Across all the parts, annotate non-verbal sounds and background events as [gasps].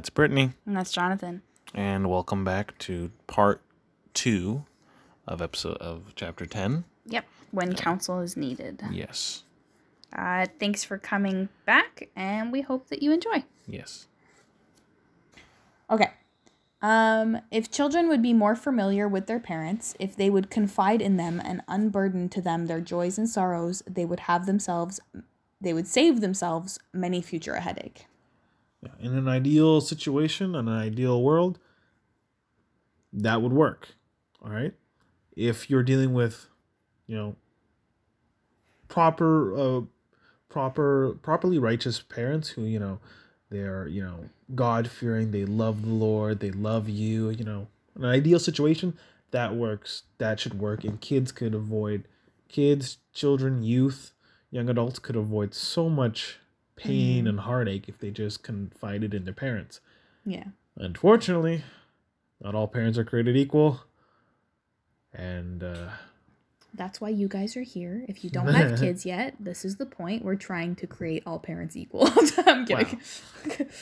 That's Brittany. And that's Jonathan. And welcome back to part two of episode of chapter 10. Yep. When counsel is needed. Yes. Uh, thanks for coming back, and we hope that you enjoy. Yes. Okay. Um, if children would be more familiar with their parents, if they would confide in them and unburden to them their joys and sorrows, they would have themselves, they would save themselves many future a headache. Yeah. In an ideal situation, in an ideal world, that would work. All right. If you're dealing with, you know, proper, uh, proper, properly righteous parents who, you know, they're, you know, God fearing, they love the Lord, they love you, you know, an ideal situation that works, that should work, and kids could avoid, kids, children, youth, young adults could avoid so much pain and heartache if they just confided in their parents. Yeah. Unfortunately, not all parents are created equal. And uh, That's why you guys are here. If you don't have [laughs] kids yet, this is the point. We're trying to create all parents equal. [laughs] I'm kidding.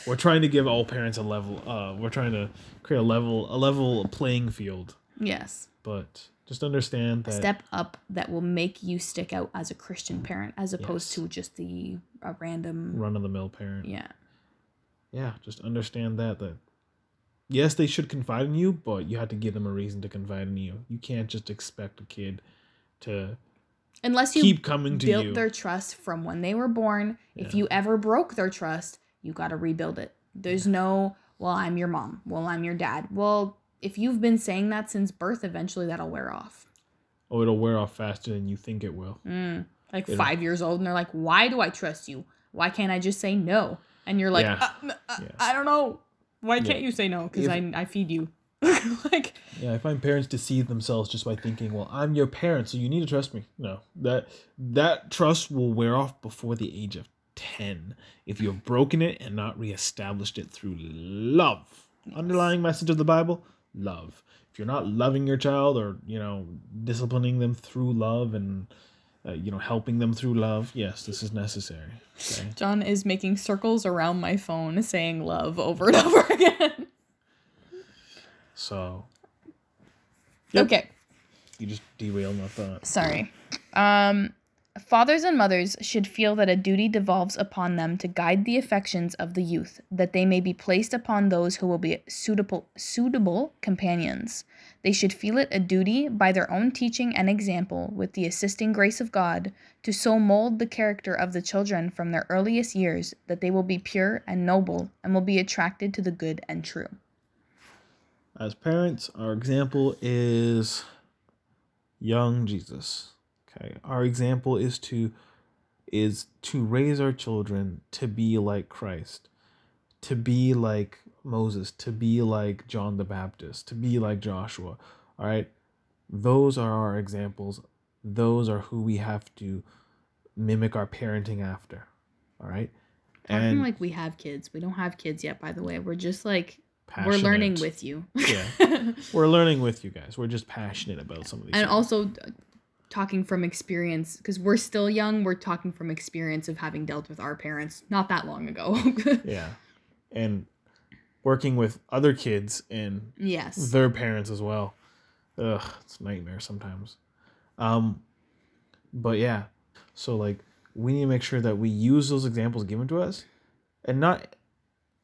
we're trying to give all parents a level. Uh, we're trying to create a level, a level playing field. Yes. But just understand that step up that will make you stick out as a Christian parent as opposed Yes. to just the a random run of the mill parent. yeah. yeah, just understand that that yes, they should confide in you, but you have to give them a reason to confide in you. You can't just expect a kid to Unless you keep coming to built you. their trust from when they were born. If you ever broke their trust, you got to rebuild it. There's no, well, I'm your mom. Well, I'm your dad. Well, if you've been saying that since birth, eventually that'll wear off. oh, it'll wear off faster than you think it will. Mm. Like It'll- five years old, and they're like, why do I trust you? Why can't I just say no? And you're like, Yeah. "Uh, uh, Yeah. I don't know. Why Yeah. can't you say no? Because If- I, I feed you. [laughs] like, Yeah, I find parents deceive themselves just by thinking, "Well, I'm your parent, so you need to trust me." No, that that trust will wear off before the age of ten if you've broken it and not reestablished it through love. Underlying message of the Bible: love. If you're not loving your child or you know disciplining them through love and uh, you know helping them through love, yes, this is necessary. Okay. John is making circles around my phone saying love over and [laughs] over again. So Yep. Okay. you just derailed my thought. Sorry. Um, fathers and mothers should feel that a duty devolves upon them to guide the affections of the youth, that they may be placed upon those who will be suitable suitable companions. They should feel it a duty by their own teaching and example, with the assisting grace of God, to so mold the character of the children from their earliest years that they will be pure and noble and will be attracted to the good and true. as parents, our example is young Jesus. Okay. Our example is to is to raise our children to be like Christ, to be like Moses, to be like John the Baptist, to be like Joshua. All right? Those are our examples. Those are who we have to mimic our parenting after. All right? Talking like we have kids. We don't have kids yet, by the way. We're just like we're learning with you. Yeah. [laughs] We're learning with you guys. We're just passionate about some of these and things. also talking from experience because we're still young we're talking from experience of having dealt with our parents not that long ago [laughs] Yeah. And working with other kids and yes their parents as well. Ugh, it's a nightmare sometimes. Um but yeah. So like we need to make sure that we use those examples given to us and not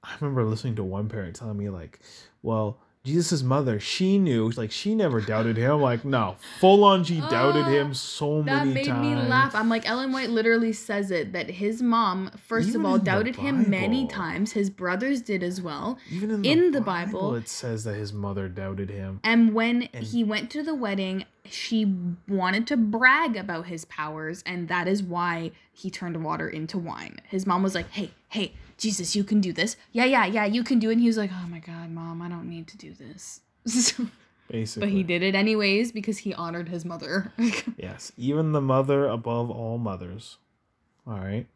I remember listening to one parent telling me like, well, Jesus' mother, she knew, like she never doubted him. Like, no, full on she [gasps] doubted him so many times. that made times. me laugh i'm like ellen white literally says it that his mom first Even of all doubted him many times his brothers did as well Even in the, in the Bible, Bible- it says that his mother doubted him. and when And- he went to the wedding she wanted to brag about his powers and that is why he turned water into wine his mom was like hey hey jesus you can do this yeah yeah yeah you can do it and he was like oh my god mom i don't need to do this Basically. [laughs] but he did it anyways because he honored his mother [laughs] Yes, even the mother above all mothers. All right.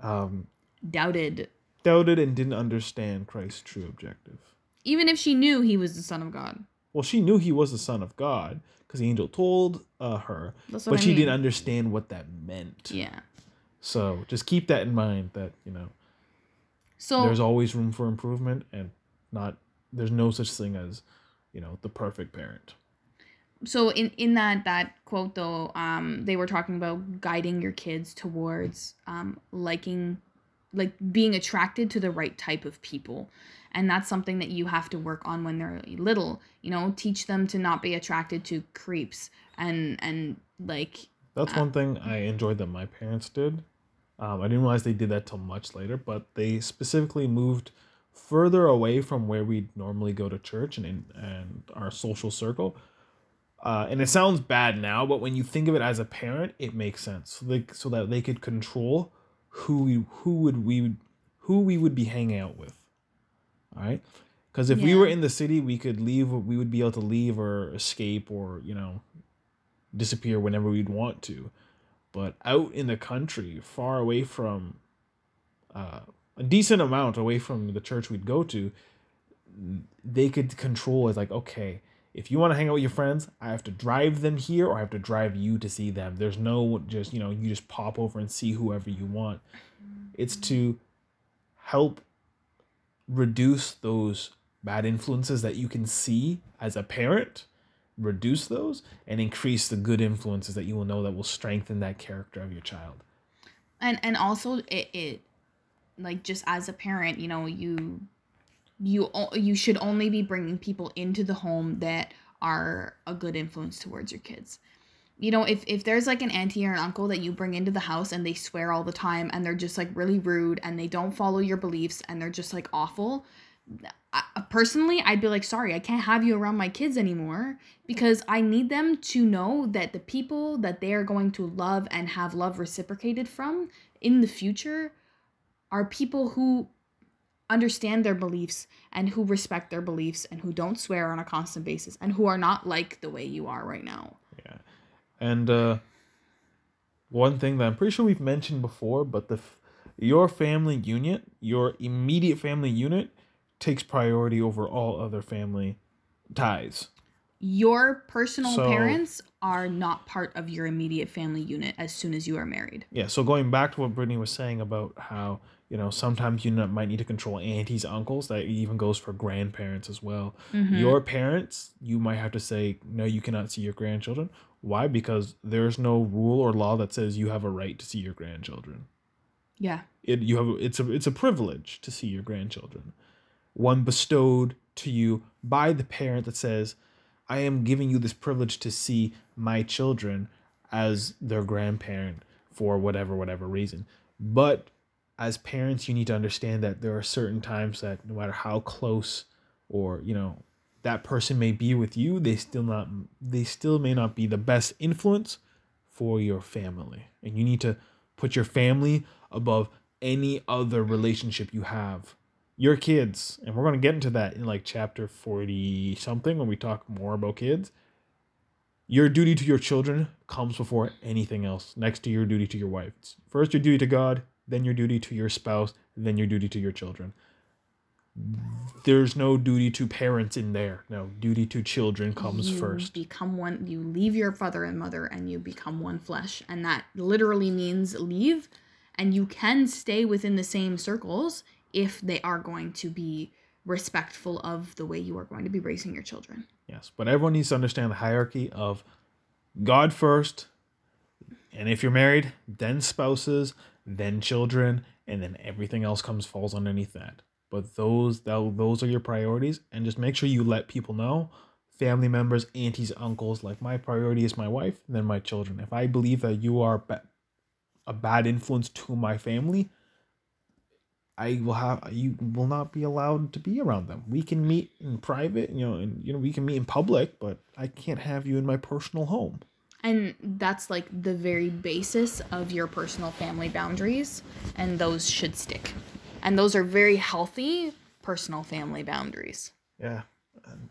Um, doubted doubted and didn't understand Christ's true objective. even if she knew he was the son of god Well, she knew he was the son of God because the angel told uh, her, but I she mean. didn't understand what that meant. yeah So just keep that in mind that, you know, So there's always room for improvement and not there's no such thing as you know the perfect parent. So in in that that quote though um they were talking about guiding your kids towards um liking like being attracted to the right type of people. And that's something that you have to work on when they're little you know teach them to not be attracted to creeps and and like that's uh, one thing i enjoyed that my parents did um, i didn't realize they did that till much later but they specifically moved further away from where we normally go to church and and our social circle uh, and it sounds bad now, but when you think of it as a parent, it makes sense. Like so that they could control who we who would we who we would be hanging out with. All right, because if yeah. we were in the city, we could leave. We would be able to leave or escape or you know disappear whenever we'd want to. But out in the country, far away from uh, a decent amount away from the church we'd go to, they could control as like okay if you want to hang out with your friends, I have to drive them here or I have to drive you to see them. There's no just, you know, you just pop over and see whoever you want. It's to help reduce those bad influences that you can see as a parent, reduce those and increase the good influences that you will know that will strengthen that character of your child. And and also it, it like just as a parent, you know, you you you should only be bringing people into the home that are a good influence towards your kids you know if if there's like an auntie or an uncle that you bring into the house and they swear all the time and they're just like really rude and they don't follow your beliefs and they're just like awful I, personally i'd be like sorry i can't have you around my kids anymore because i need them to know that the people that they are going to love and have love reciprocated from in the future are people who understand their beliefs and who respect their beliefs and who don't swear on a constant basis and who are not like the way you are right now. Yeah. And uh one thing that I'm pretty sure we've mentioned before, but the your family unit, your immediate family unit takes priority over all other family ties. Your personal so, parents are not part of your immediate family unit as soon as you are married. Yeah, so going back to what Brittany was saying about how you know sometimes you might need to control aunties uncles that even goes for grandparents as well mm-hmm. your parents you might have to say no you cannot see your grandchildren why because there's no rule or law that says you have a right to see your grandchildren yeah it you have it's a it's a privilege to see your grandchildren one bestowed to you by the parent that says i am giving you this privilege to see my children as their grandparent for whatever whatever reason. But as parents you need to understand that there are certain times that no matter how close or you know that person may be with you they still not they still may not be the best influence for your family. And you need to put your family above any other relationship you have your kids and we're going to get into that in like chapter 40 something when we talk more about kids your duty to your children comes before anything else next to your duty to your wife first your duty to god then your duty to your spouse, then your duty to your children. There's no duty to parents in there. No, duty to children comes you first. Become one you leave your father and mother and you become one flesh. And that literally means leave and you can stay within the same circles if they are going to be respectful of the way you are going to be raising your children. Yes, but everyone needs to understand the hierarchy of God first, and if you're married, then spouses, then children, and then everything else comes falls underneath that. But those those are your priorities, and just make sure you let people know, family members, aunties, uncles. Like my priority is my wife, then my children. If I believe that you are a bad influence to my family, I will have you will not be allowed to be around them. We can meet in private, you know, and you know we can meet in public, but I can't have you in my personal home. And that's like the very basis of your personal family boundaries and those should stick. And those are very healthy personal family boundaries. Yeah. And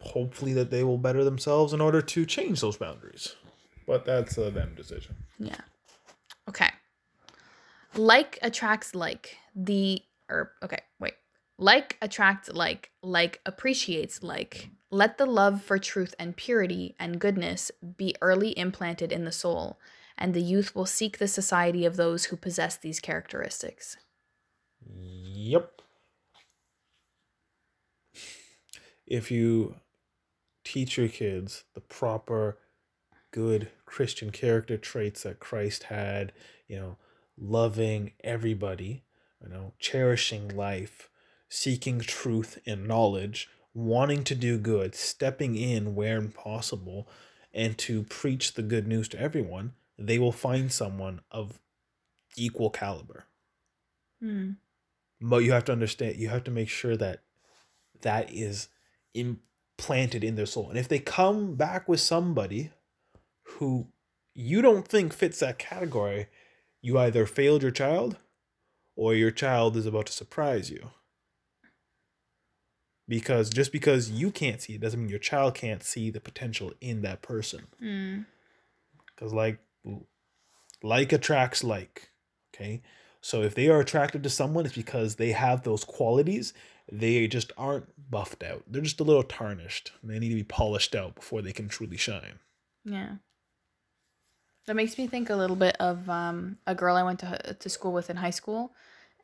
hopefully that they will better themselves in order to change those boundaries. But that's a them decision. Yeah. Okay like attracts like the or okay wait like attracts like like appreciates like let the love for truth and purity and goodness be early implanted in the soul, and the youth will seek the society of those who possess these characteristics. Yep. If you teach your kids the proper good Christian character traits that Christ had, you know, loving everybody, you know, cherishing life, seeking truth and knowledge, wanting to do good, stepping in where possible, and to preach the good news to everyone, they will find someone of equal caliber. Mm. But you have to understand, you have to make sure that that is implanted in their soul. And if they come back with somebody who you don't think fits that category, you either failed your child or your child is about to surprise you. Because just because you can't see it doesn't mean your child can't see the potential in that person. Mm. Because like like attracts like. Okay. So if they are attracted to someone, it's because they have those qualities. They just aren't buffed out. They're just a little tarnished. They need to be polished out before they can truly shine. Yeah. That makes me think a little bit of um, a girl I went to to school with in high school,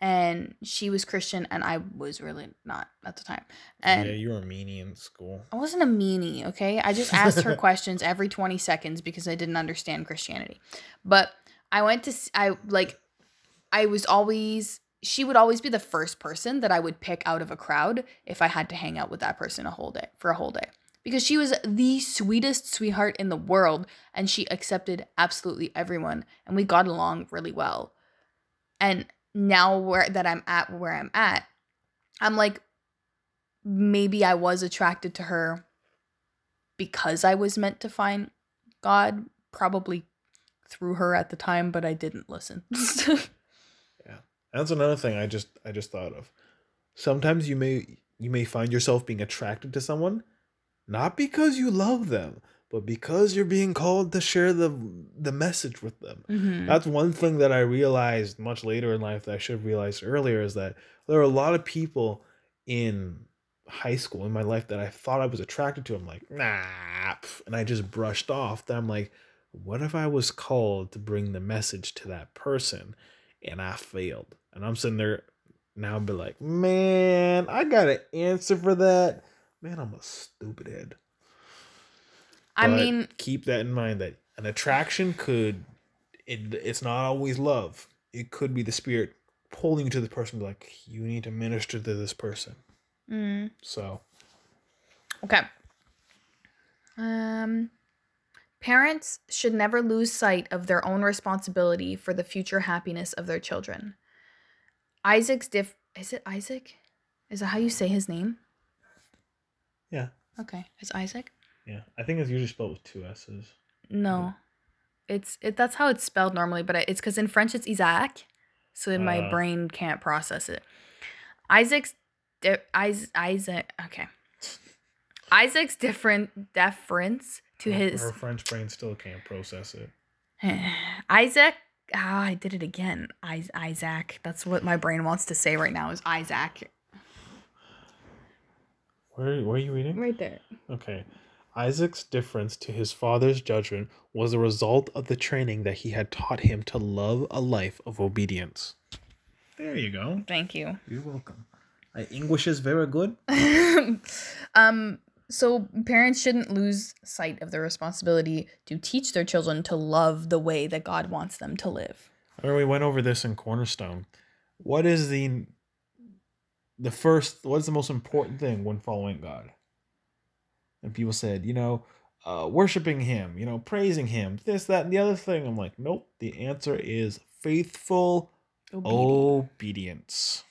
and she was Christian, and I was really not at the time. And yeah, you were a meanie in school. I wasn't a meanie, okay? I just asked her [laughs] questions every 20 seconds because I didn't understand Christianity. But I went to, I like, I was always, she would always be the first person that I would pick out of a crowd if I had to hang out with that person a whole day, for a whole day. Because she was the sweetest sweetheart in the world and she accepted absolutely everyone and we got along really well. And now where that I'm at where I'm at, I'm like, maybe I was attracted to her because I was meant to find God, probably through her at the time, but I didn't listen. [laughs] Yeah. That's another thing I just I just thought of. Sometimes you may you may find yourself being attracted to someone not because you love them, but because you're being called to share the the message with them. Mhm. That's one thing that I realized much later in life that I should have realized earlier is that there are a lot of people in high school in my life that I thought I was attracted to. I'm like, nah, and I just brushed off. That I'm like, what if I was called to bring the message to that person and I failed? And I'm sitting there now and be like, man, I got an answer for that. Man, I'm a stupid head. I But mean, keep that in mind that an attraction could it, it's not always love. It could be the spirit pulling you to the person like you need to minister to this person. mm, So okay. Um, parents should never lose sight of their own responsibility for the future happiness of their children. Isaac's diff. Is it Isaac? Is that how you say his name? Yeah. Okay, it's Isaac. Yeah. I think it's usually spelled with two S's. No, it's it. That's how it's spelled normally, but it's because in French it's Isaac, so then my Uh. brain can't process it. Isaac's di- Isaac. Okay, Isaac's different deference to Her- his her French brain still can't process it. [sighs] Isaac. Ah, I did it again. Is- Isaac. That's what my brain wants to say right now. Is Isaac Where where are you reading? right there? Okay. Isaac's difference to his father's judgment was a result of the training that he had taught him to love a life of obedience. There you go. Thank you. You're welcome. My English is very good. [laughs] um so parents shouldn't lose sight of their responsibility to teach their children to love the way that God wants them to live. I remember we went over this in Cornerstone. What is the the first what is the most important thing when following God? And people said, you know, uh, worshiping him, you know, praising him, this, that, and the other thing. I'm like, nope. The answer is faithful obedience.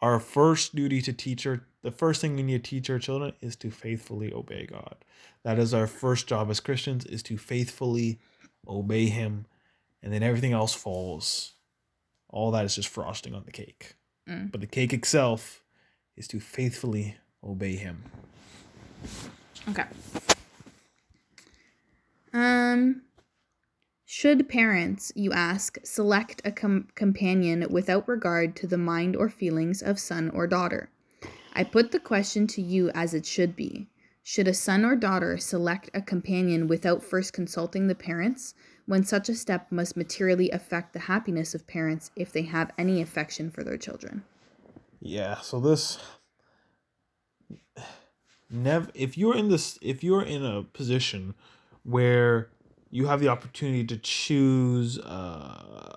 Our first duty to teach our the first thing we need to teach our children is to faithfully obey God. That is our first job as Christians is to faithfully obey him and then everything else falls. All that is just frosting on the cake. Mm. But the cake itself is to faithfully obey him. Okay. Um should parents, you ask, select a com- companion without regard to the mind or feelings of son or daughter? I put the question to you as it should be. Should a son or daughter select a companion without first consulting the parents, when such a step must materially affect the happiness of parents if they have any affection for their children? Yeah, so this never if you're in this if you're in a position where you have the opportunity to choose uh,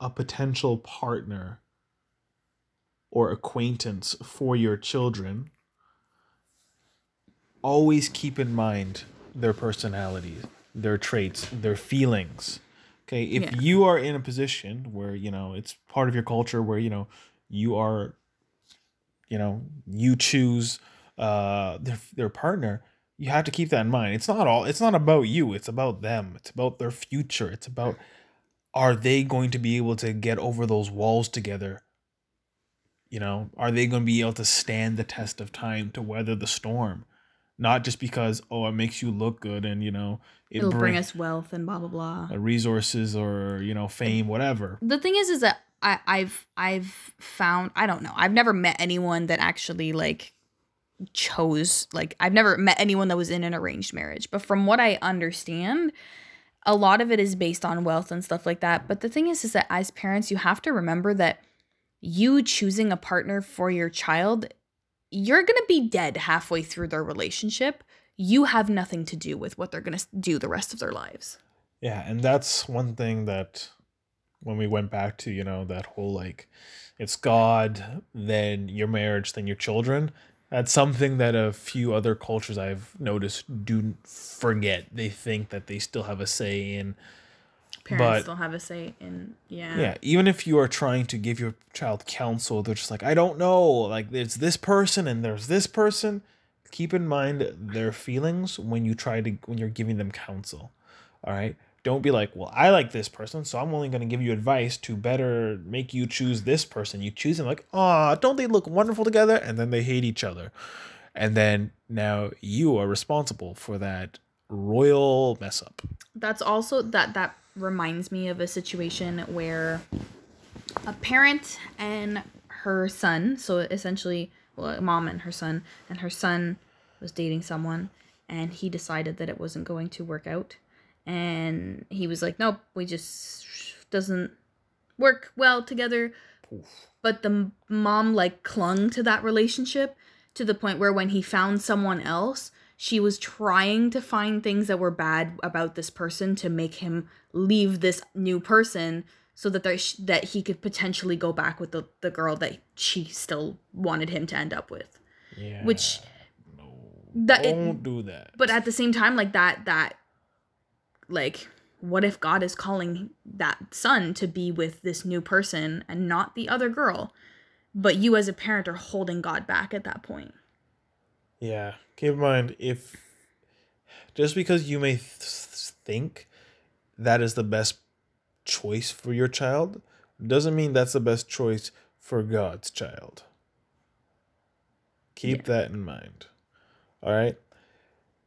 a potential partner or acquaintance for your children always keep in mind their personalities their traits their feelings. Okay if Yeah. you are in a position where you know it's part of your culture where you know you are you know you choose uh their, their partner you have to keep that in mind. It's not all it's not about you it's about them it's about their future it's about are they going to be able to get over those walls together? You know are they going to be able to stand the test of time to weather the storm not just because oh it makes you look good and you know it It'll bring bring us wealth and blah blah blah. uh, resources or you know fame whatever. The thing is is that I, I've I've found I don't know I've never met anyone that actually like chose like I've never met anyone that was in an arranged marriage. But from what I understand a lot of it is based on wealth and stuff like that. But the thing is is that as parents you have to remember that you choosing a partner for your child you're going to be dead halfway through their relationship you have nothing to do with what they're going to do the rest of their lives Yeah, and that's one thing that when we went back to, you know, that whole like it's God, then your marriage, then your children. That's something that a few other cultures I've noticed do forget. They think that they still have a say in parents But- still have a say in yeah yeah, even if you are trying to give your child counsel, they're just like, I don't know, like it's this person and there's this person. Keep in mind their feelings when you try to when you're giving them counsel. All right? Don't be like, "Well, I like this person, so I'm only going to give you advice to better make you choose this person." You choose them like, "Ah, don't they look wonderful together?" And then they hate each other. And then now you are responsible for that royal mess up. that's also that that reminds me of a situation where a parent and her son so essentially well mom and her son and her son was dating someone and he decided that it wasn't going to work out and he was like nope we just doesn't work well together but the mom like clung to that relationship to the point where when he found someone else she was trying to find things that were bad about this person to make him leave this new person so that there sh- that he could potentially go back with the, the girl that she still wanted him to end up with Yeah. which no. that it, Don't do that. but at the same time like that that like what if god is calling that son to be with this new person and not the other girl but you as a parent are holding god back at that point Yeah, keep in mind if just because you may th- think that is the best choice for your child doesn't mean that's the best choice for God's child. Keep that in mind. All right?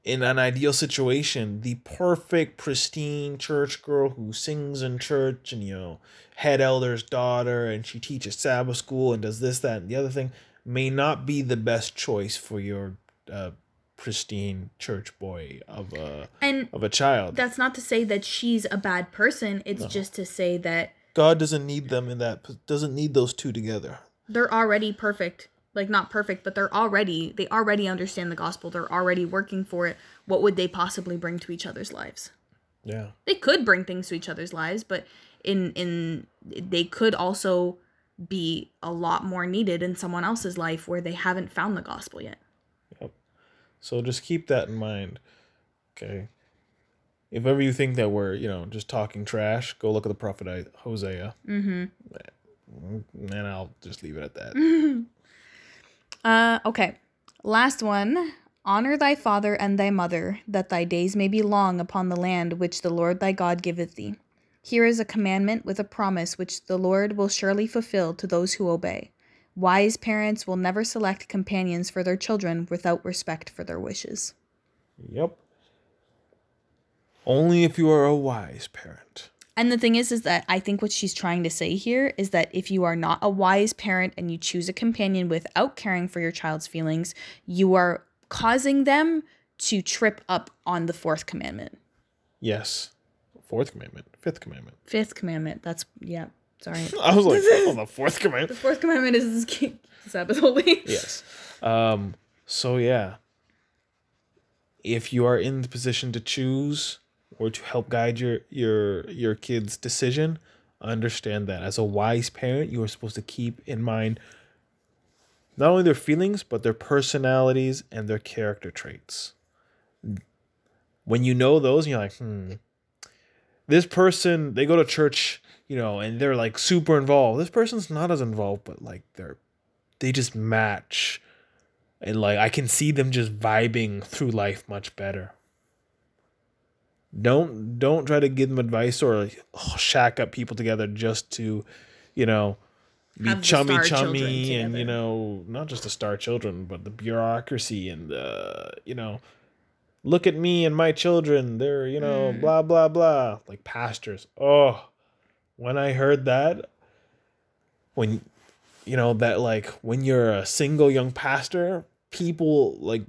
In an ideal situation, the perfect pristine church girl who sings in church and you know, head elder's daughter and she teaches Sabbath school and does this that and the other thing may not be the best choice for your uh, pristine church boy of a and of a child. that's not to say that she's a bad person it's just to say that God doesn't need them in that doesn't need those two together. they're already perfect like not perfect but they're already they already understand the gospel they're already working for it what would they possibly bring to each other's lives Yeah. they could bring things to each other's lives but in in they could also be a lot more needed in someone else's life where they haven't found the gospel yet Yep. So just keep that in mind. Okay. If ever you think that we're, you know, just talking trash, go look at the prophet I- Hosea. mm-hmm And I'll just leave it at that. [laughs] uh okay last one honor thy father and thy mother that thy days may be long upon the land which the lord thy god giveth thee here is a commandment with a promise which the lord will surely fulfill to those who obey wise parents will never select companions for their children without respect for their wishes Yep. Only if you are a wise parent. And the thing is, is that I think what she's trying to say here is that if you are not a wise parent and you choose a companion without caring for your child's feelings, you are causing them to trip up on the fourth commandment. Yes. Fourth commandment. Fifth commandment. Fifth commandment. That's yeah. Sorry. [laughs] I was like, [laughs] oh, the fourth commandment. The Fourth commandment is Sabbath holy. [laughs] yes. Um, so yeah. If you are in the position to choose or to help guide your your your kid's decision, understand that as a wise parent, you are supposed to keep in mind not only their feelings but their personalities and their character traits. When you know those, you're like, hmm, this person they go to church, you know, and they're like super involved. This person's not as involved, but like they're they just match and like I can see them just vibing through life much better. Don't don't try to give them advice or like, oh, shack up people together just to, you know, be Have chummy chummy and you know not just the star children but the bureaucracy and the you know look at me and my children they're you know Mm. blah blah blah. Like pastors. Oh when i heard that when you know that like when you're a single young pastor people like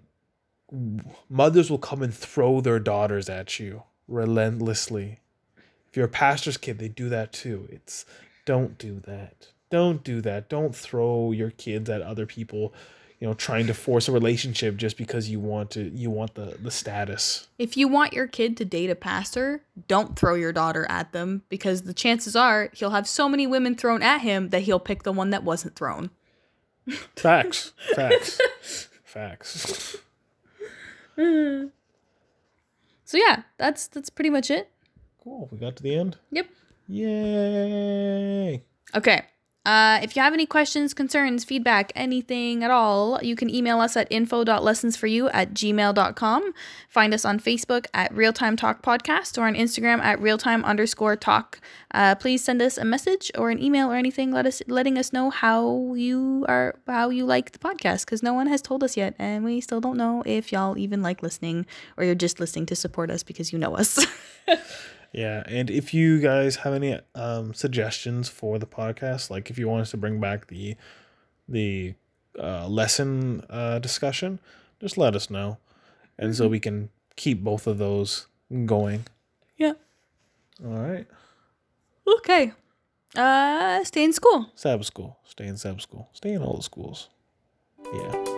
mothers will come and throw their daughters at you relentlessly. If you're a pastor's kid they do that too. It's don't do that. Don't do that. Don't throw your kids at other people you know trying to force a relationship just because you want to you want the the status If you want your kid to date a pastor, don't throw your daughter at them because the chances are he'll have so many women thrown at him that he'll pick the one that wasn't thrown. facts [laughs] facts facts So yeah, that's that's pretty much it. cool we got to the end Yep. yay Okay. Uh, if you have any questions, concerns, feedback, anything at all, you can email us at info.lessonsforyou at gmail.com. Find us on Facebook at Realtime Talk Podcast or on Instagram at realtime underscore talk. Uh, please send us a message or an email or anything let us letting us know how you are how you like the podcast because no one has told us yet and we still don't know if y'all even like listening or you're just listening to support us because you know us. [laughs] Yeah, and if you guys have any um, suggestions for the podcast, like if you want us to bring back the the uh, lesson uh, discussion, just let us know, and so we can keep both of those going. yeah. All right, Okay. Uh, stay in school. Sabbath school, stay in Sabbath school, stay in all the schools. Yeah.